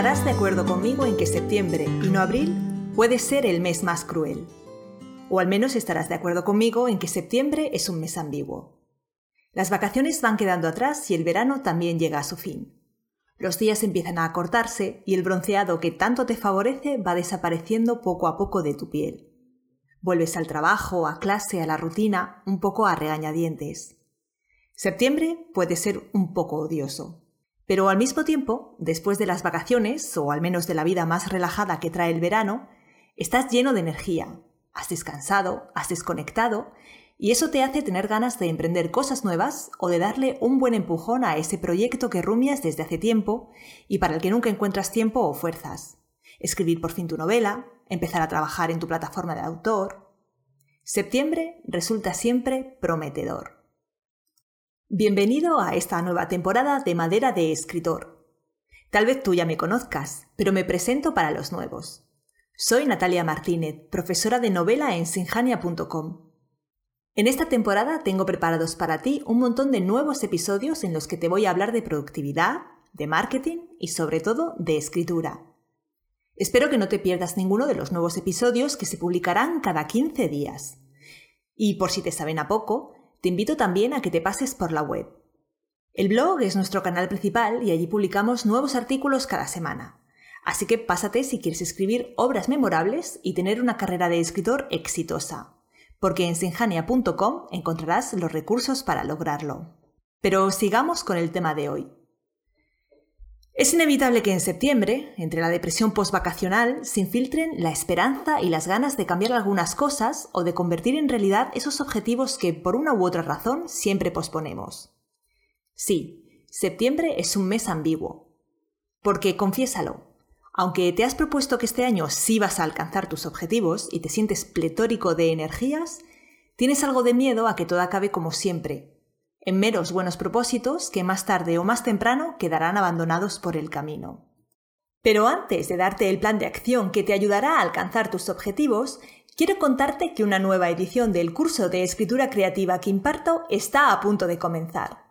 estarás de acuerdo conmigo en que septiembre y no abril puede ser el mes más cruel. O al menos estarás de acuerdo conmigo en que septiembre es un mes ambiguo. Las vacaciones van quedando atrás y el verano también llega a su fin. Los días empiezan a acortarse y el bronceado que tanto te favorece va desapareciendo poco a poco de tu piel. Vuelves al trabajo, a clase, a la rutina, un poco a regañadientes. Septiembre puede ser un poco odioso. Pero al mismo tiempo, después de las vacaciones, o al menos de la vida más relajada que trae el verano, estás lleno de energía, has descansado, has desconectado, y eso te hace tener ganas de emprender cosas nuevas o de darle un buen empujón a ese proyecto que rumias desde hace tiempo y para el que nunca encuentras tiempo o fuerzas. Escribir por fin tu novela, empezar a trabajar en tu plataforma de autor. Septiembre resulta siempre prometedor. Bienvenido a esta nueva temporada de Madera de Escritor. Tal vez tú ya me conozcas, pero me presento para los nuevos. Soy Natalia Martínez, profesora de novela en sinjania.com. En esta temporada tengo preparados para ti un montón de nuevos episodios en los que te voy a hablar de productividad, de marketing y sobre todo de escritura. Espero que no te pierdas ninguno de los nuevos episodios que se publicarán cada 15 días. Y por si te saben a poco, te invito también a que te pases por la web. El blog es nuestro canal principal y allí publicamos nuevos artículos cada semana. Así que pásate si quieres escribir obras memorables y tener una carrera de escritor exitosa, porque en sinjania.com encontrarás los recursos para lograrlo. Pero sigamos con el tema de hoy. Es inevitable que en septiembre, entre la depresión postvacacional, se infiltren la esperanza y las ganas de cambiar algunas cosas o de convertir en realidad esos objetivos que por una u otra razón siempre posponemos. Sí, septiembre es un mes ambiguo. Porque, confiésalo, aunque te has propuesto que este año sí vas a alcanzar tus objetivos y te sientes pletórico de energías, tienes algo de miedo a que todo acabe como siempre, en meros buenos propósitos que más tarde o más temprano quedarán abandonados por el camino. Pero antes de darte el plan de acción que te ayudará a alcanzar tus objetivos, quiero contarte que una nueva edición del curso de escritura creativa que imparto está a punto de comenzar.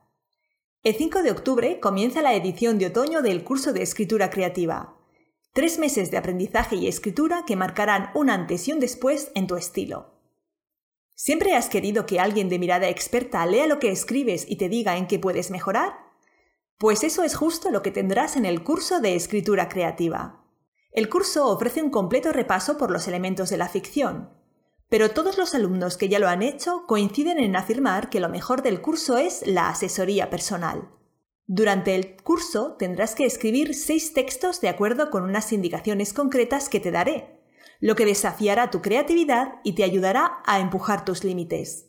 El 5 de octubre comienza la edición de otoño del curso de escritura creativa. Tres meses de aprendizaje y escritura que marcarán un antes y un después en tu estilo. ¿Siempre has querido que alguien de mirada experta lea lo que escribes y te diga en qué puedes mejorar? Pues eso es justo lo que tendrás en el curso de escritura creativa. El curso ofrece un completo repaso por los elementos de la ficción, pero todos los alumnos que ya lo han hecho coinciden en afirmar que lo mejor del curso es la asesoría personal. Durante el curso tendrás que escribir seis textos de acuerdo con unas indicaciones concretas que te daré, lo que desafiará tu creatividad y te ayudará a empujar tus límites.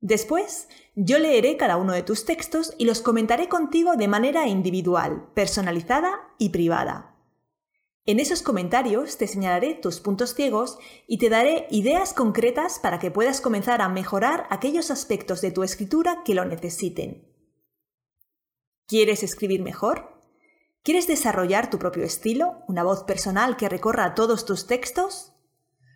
Después, yo leeré cada uno de tus textos y los comentaré contigo de manera individual, personalizada y privada. En esos comentarios te señalaré tus puntos ciegos y te daré ideas concretas para que puedas comenzar a mejorar aquellos aspectos de tu escritura que lo necesiten. ¿Quieres escribir mejor? ¿Quieres desarrollar tu propio estilo, una voz personal que recorra todos tus textos?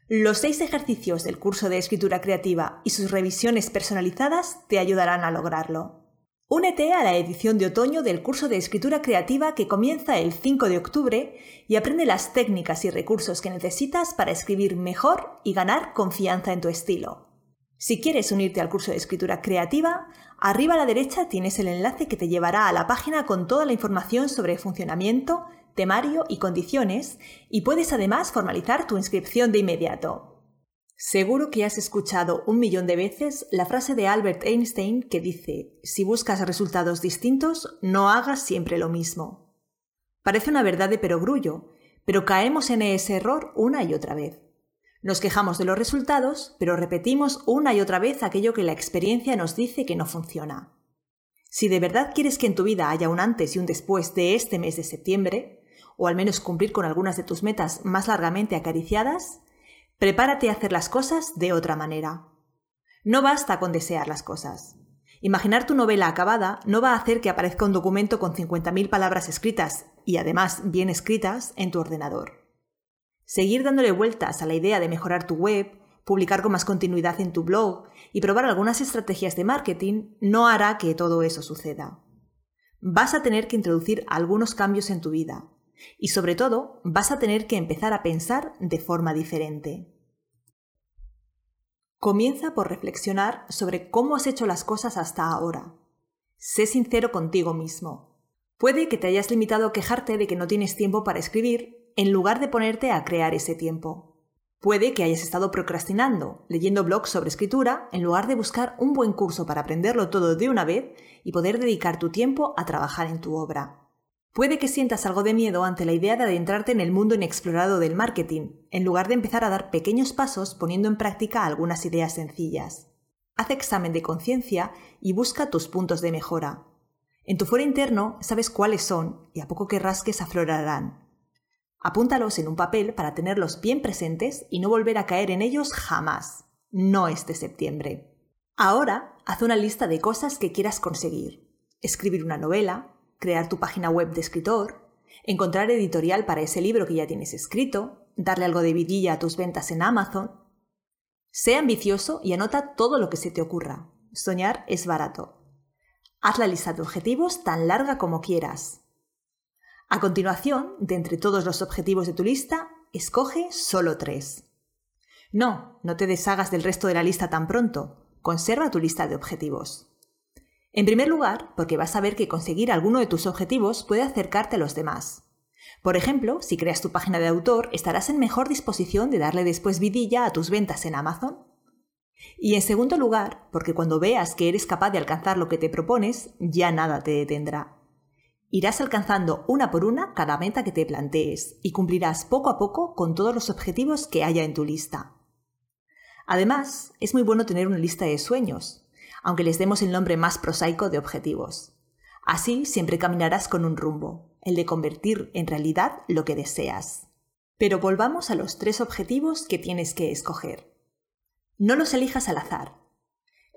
Los seis ejercicios del curso de escritura creativa y sus revisiones personalizadas te ayudarán a lograrlo. Únete a la edición de otoño del curso de escritura creativa que comienza el 5 de octubre y aprende las técnicas y recursos que necesitas para escribir mejor y ganar confianza en tu estilo. Si quieres unirte al curso de escritura creativa, arriba a la derecha tienes el enlace que te llevará a la página con toda la información sobre funcionamiento, temario y condiciones, y puedes además formalizar tu inscripción de inmediato. Seguro que has escuchado un millón de veces la frase de Albert Einstein que dice, si buscas resultados distintos, no hagas siempre lo mismo. Parece una verdad de perogrullo, pero caemos en ese error una y otra vez. Nos quejamos de los resultados, pero repetimos una y otra vez aquello que la experiencia nos dice que no funciona. Si de verdad quieres que en tu vida haya un antes y un después de este mes de septiembre, o al menos cumplir con algunas de tus metas más largamente acariciadas, prepárate a hacer las cosas de otra manera. No basta con desear las cosas. Imaginar tu novela acabada no va a hacer que aparezca un documento con 50.000 palabras escritas, y además bien escritas, en tu ordenador. Seguir dándole vueltas a la idea de mejorar tu web, publicar con más continuidad en tu blog y probar algunas estrategias de marketing no hará que todo eso suceda. Vas a tener que introducir algunos cambios en tu vida, Y sobre todo, vas a tener que empezar a pensar de forma diferente. Comienza por reflexionar sobre cómo has hecho las cosas hasta ahora. Sé sincero contigo mismo. Puede que te hayas limitado a quejarte de que no tienes tiempo para escribir en lugar de ponerte a crear ese tiempo. Puede que hayas estado procrastinando, leyendo blogs sobre escritura, en lugar de buscar un buen curso para aprenderlo todo de una vez y poder dedicar tu tiempo a trabajar en tu obra. Puede que sientas algo de miedo ante la idea de adentrarte en el mundo inexplorado del marketing, en lugar de empezar a dar pequeños pasos poniendo en práctica algunas ideas sencillas. Haz examen de conciencia y busca tus puntos de mejora. En tu foro interno sabes cuáles son y a poco que rasques aflorarán. Apúntalos en un papel para tenerlos bien presentes y no volver a caer en ellos jamás. No este septiembre. Ahora haz una lista de cosas que quieras conseguir. Escribir una novela, crear tu página web de escritor, encontrar editorial para ese libro que ya tienes escrito, darle algo de vidilla a tus ventas en Amazon. Sé ambicioso y anota todo lo que se te ocurra. Soñar es barato. Haz la lista de objetivos tan larga como quieras. A continuación, de entre todos los objetivos de tu lista, escoge solo tres. No, no te deshagas del resto de la lista tan pronto. Conserva tu lista de objetivos. En primer lugar, porque vas a ver que conseguir alguno de tus objetivos puede acercarte a los demás. Por ejemplo, si creas tu página de autor, estarás en mejor disposición de darle después vidilla a tus ventas en Amazon. Y en segundo lugar, porque cuando veas que eres capaz de alcanzar lo que te propones, ya nada te detendrá. Irás alcanzando una por una cada meta que te plantees y cumplirás poco a poco con todos los objetivos que haya en tu lista. Además, es muy bueno tener una lista de sueños, aunque les demos el nombre más prosaico de objetivos. Así siempre caminarás con un rumbo, el de convertir en realidad lo que deseas. Pero volvamos a los tres objetivos que tienes que escoger. No los elijas al azar.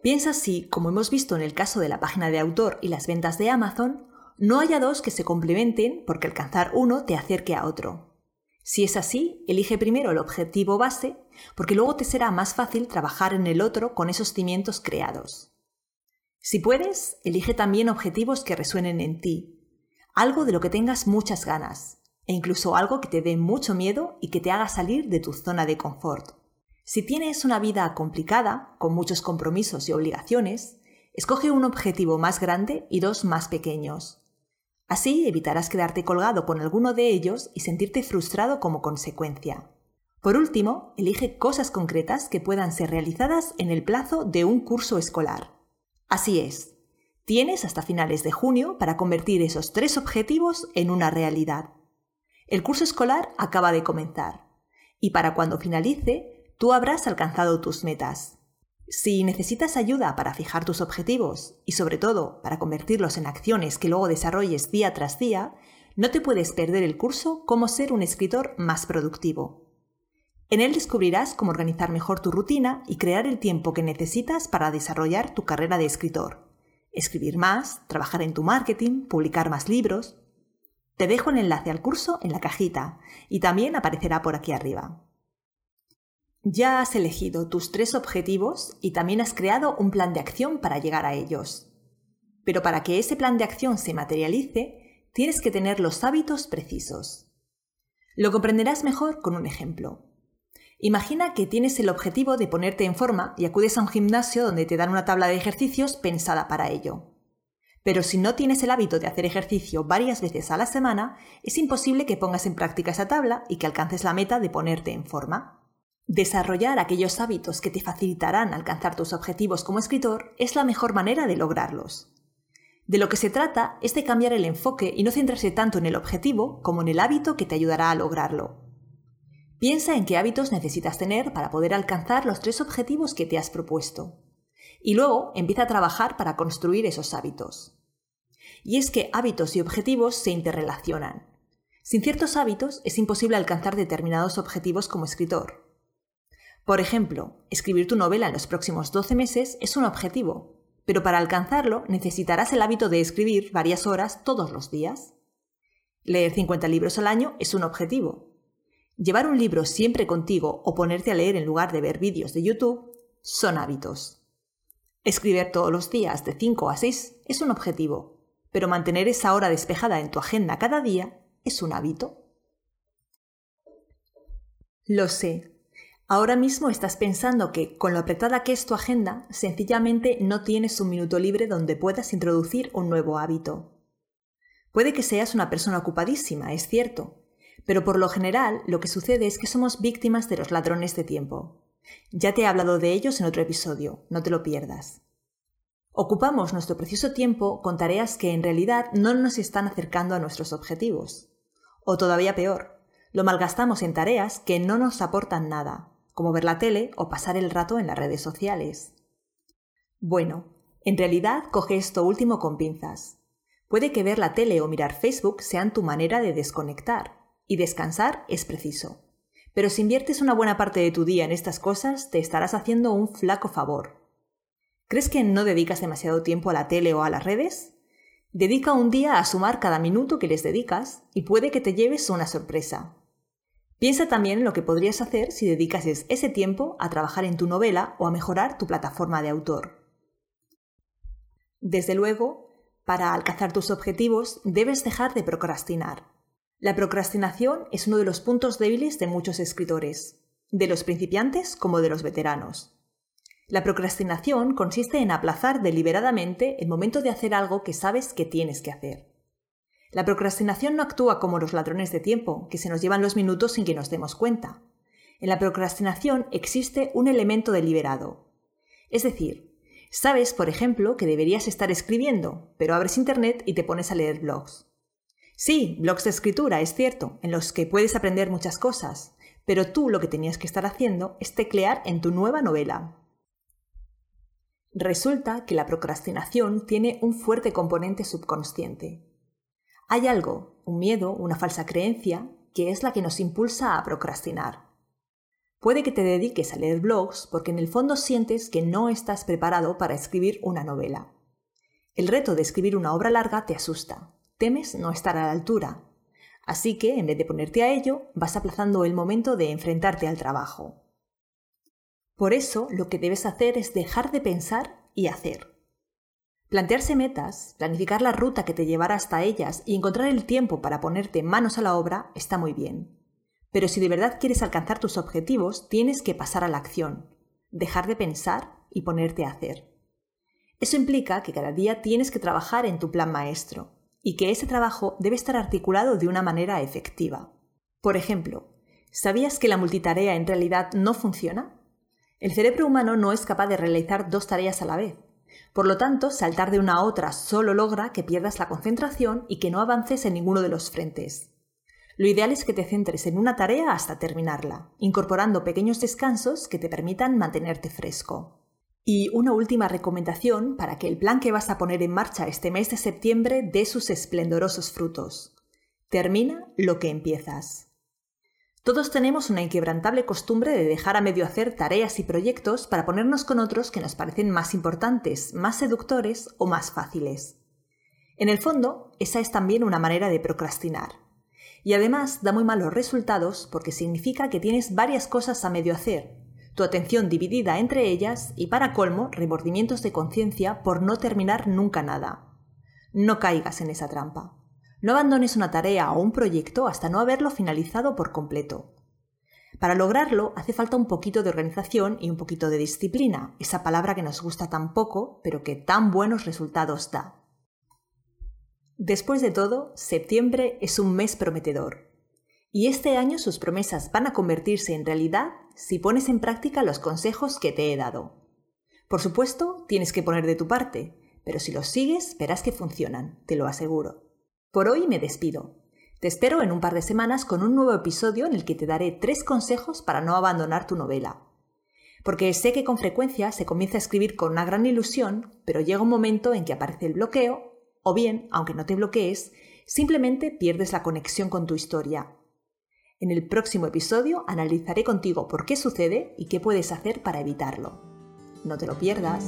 Piensa si, como hemos visto en el caso de la página de autor y las ventas de Amazon, no haya dos que se complementen porque alcanzar uno te acerque a otro. Si es así, elige primero el objetivo base, porque luego te será más fácil trabajar en el otro con esos cimientos creados. Si puedes, elige también objetivos que resuenen en ti, algo de lo que tengas muchas ganas, e incluso algo que te dé mucho miedo y que te haga salir de tu zona de confort. Si tienes una vida complicada, con muchos compromisos y obligaciones, escoge un objetivo más grande y dos más pequeños. Así evitarás quedarte colgado con alguno de ellos y sentirte frustrado como consecuencia. Por último, elige cosas concretas que puedan ser realizadas en el plazo de un curso escolar. Así es, tienes hasta finales de junio para convertir esos tres objetivos en una realidad. El curso escolar acaba de comenzar y para cuando finalice, tú habrás alcanzado tus metas. Si necesitas ayuda para fijar tus objetivos y sobre todo para convertirlos en acciones que luego desarrolles día tras día, no te puedes perder el curso Cómo ser un escritor más productivo. En él descubrirás cómo organizar mejor tu rutina y crear el tiempo que necesitas para desarrollar tu carrera de escritor. Escribir más, trabajar en tu marketing, publicar más libros. Te dejo el enlace al curso en la cajita y también aparecerá por aquí arriba. Ya has elegido tus tres objetivos y también has creado un plan de acción para llegar a ellos. Pero para que ese plan de acción se materialice, tienes que tener los hábitos precisos. Lo comprenderás mejor con un ejemplo. Imagina que tienes el objetivo de ponerte en forma y acudes a un gimnasio donde te dan una tabla de ejercicios pensada para ello. Pero si no tienes el hábito de hacer ejercicio varias veces a la semana, es imposible que pongas en práctica esa tabla y que alcances la meta de ponerte en forma. Desarrollar aquellos hábitos que te facilitarán alcanzar tus objetivos como escritor es la mejor manera de lograrlos. De lo que se trata es de cambiar el enfoque y no centrarse tanto en el objetivo como en el hábito que te ayudará a lograrlo. Piensa en qué hábitos necesitas tener para poder alcanzar los tres objetivos que te has propuesto. Y luego empieza a trabajar para construir esos hábitos. Y es que hábitos y objetivos se interrelacionan. Sin ciertos hábitos es imposible alcanzar determinados objetivos como escritor. Por ejemplo, escribir tu novela en los próximos 12 meses es un objetivo, pero para alcanzarlo necesitarás el hábito de escribir varias horas todos los días. Leer 50 libros al año es un objetivo, Llevar un libro siempre contigo o ponerte a leer en lugar de ver vídeos de YouTube son hábitos. Escribir todos los días de 5 a 6 es un objetivo, pero mantener esa hora despejada en tu agenda cada día es un hábito. Lo sé. Ahora mismo estás pensando que, con lo apretada que es tu agenda, sencillamente no tienes un minuto libre donde puedas introducir un nuevo hábito. Puede que seas una persona ocupadísima, es cierto, pero por lo general lo que sucede es que somos víctimas de los ladrones de tiempo. Ya te he hablado de ellos en otro episodio, no te lo pierdas. Ocupamos nuestro precioso tiempo con tareas que en realidad no nos están acercando a nuestros objetivos. O todavía peor, lo malgastamos en tareas que no nos aportan nada, como ver la tele o pasar el rato en las redes sociales. Bueno, en realidad coge esto último con pinzas. Puede que ver la tele o mirar Facebook sean tu manera de desconectar, y descansar es preciso. Pero si inviertes una buena parte de tu día en estas cosas, te estarás haciendo un flaco favor. ¿Crees que no dedicas demasiado tiempo a la tele o a las redes? Dedica un día a sumar cada minuto que les dedicas y puede que te lleves una sorpresa. Piensa también en lo que podrías hacer si dedicases ese tiempo a trabajar en tu novela o a mejorar tu plataforma de autor. Desde luego, para alcanzar tus objetivos debes dejar de procrastinar. La procrastinación es uno de los puntos débiles de muchos escritores, de los principiantes como de los veteranos. La procrastinación consiste en aplazar deliberadamente el momento de hacer algo que sabes que tienes que hacer. La procrastinación no actúa como los ladrones de tiempo, que se nos llevan los minutos sin que nos demos cuenta. En la procrastinación existe un elemento deliberado. Es decir, sabes, por ejemplo, que deberías estar escribiendo, pero abres Internet y te pones a leer blogs. Sí, blogs de escritura, es cierto, en los que puedes aprender muchas cosas, pero tú lo que tenías que estar haciendo es teclear en tu nueva novela, Resulta que la procrastinación tiene un fuerte componente subconsciente. Hay algo, un miedo, una falsa creencia, que es la que nos impulsa a procrastinar. Puede que te dediques a leer blogs porque en el fondo sientes que no estás preparado para escribir una novela. El reto de escribir una obra larga te asusta. Temes no estar a la altura. Así que, en vez de ponerte a ello, vas aplazando el momento de enfrentarte al trabajo. Por eso, lo que debes hacer es dejar de pensar y hacer. Plantearse metas, planificar la ruta que te llevará hasta ellas y encontrar el tiempo para ponerte manos a la obra está muy bien. Pero si de verdad quieres alcanzar tus objetivos, tienes que pasar a la acción, dejar de pensar y ponerte a hacer. Eso implica que cada día tienes que trabajar en tu plan maestro y que ese trabajo debe estar articulado de una manera efectiva. Por ejemplo, ¿sabías que la multitarea en realidad no funciona? El cerebro humano no es capaz de realizar dos tareas a la vez. Por lo tanto, saltar de una a otra solo logra que pierdas la concentración y que no avances en ninguno de los frentes. Lo ideal es que te centres en una tarea hasta terminarla, incorporando pequeños descansos que te permitan mantenerte fresco. Y una última recomendación para que el plan que vas a poner en marcha este mes de septiembre dé sus esplendorosos frutos. Termina lo que empiezas. Todos tenemos una inquebrantable costumbre de dejar a medio hacer tareas y proyectos para ponernos con otros que nos parecen más importantes, más seductores o más fáciles. En el fondo, esa es también una manera de procrastinar. Y además da muy malos resultados porque significa que tienes varias cosas a medio hacer, tu atención dividida entre ellas y para colmo remordimientos de conciencia por no terminar nunca nada. No caigas en esa trampa. No abandones una tarea o un proyecto hasta no haberlo finalizado por completo. Para lograrlo hace falta un poquito de organización y un poquito de disciplina, esa palabra que nos gusta tan poco, pero que tan buenos resultados da. Después de todo, septiembre es un mes prometedor. Y este año sus promesas van a convertirse en realidad si pones en práctica los consejos que te he dado. Por supuesto, tienes que poner de tu parte, pero si los sigues verás que funcionan, te lo aseguro. Por hoy me despido. Te espero en un par de semanas con un nuevo episodio en el que te daré tres consejos para no abandonar tu novela. Porque sé que con frecuencia se comienza a escribir con una gran ilusión, pero llega un momento en que aparece el bloqueo, o bien, aunque no te bloquees, simplemente pierdes la conexión con tu historia. En el próximo episodio analizaré contigo por qué sucede y qué puedes hacer para evitarlo. No te lo pierdas.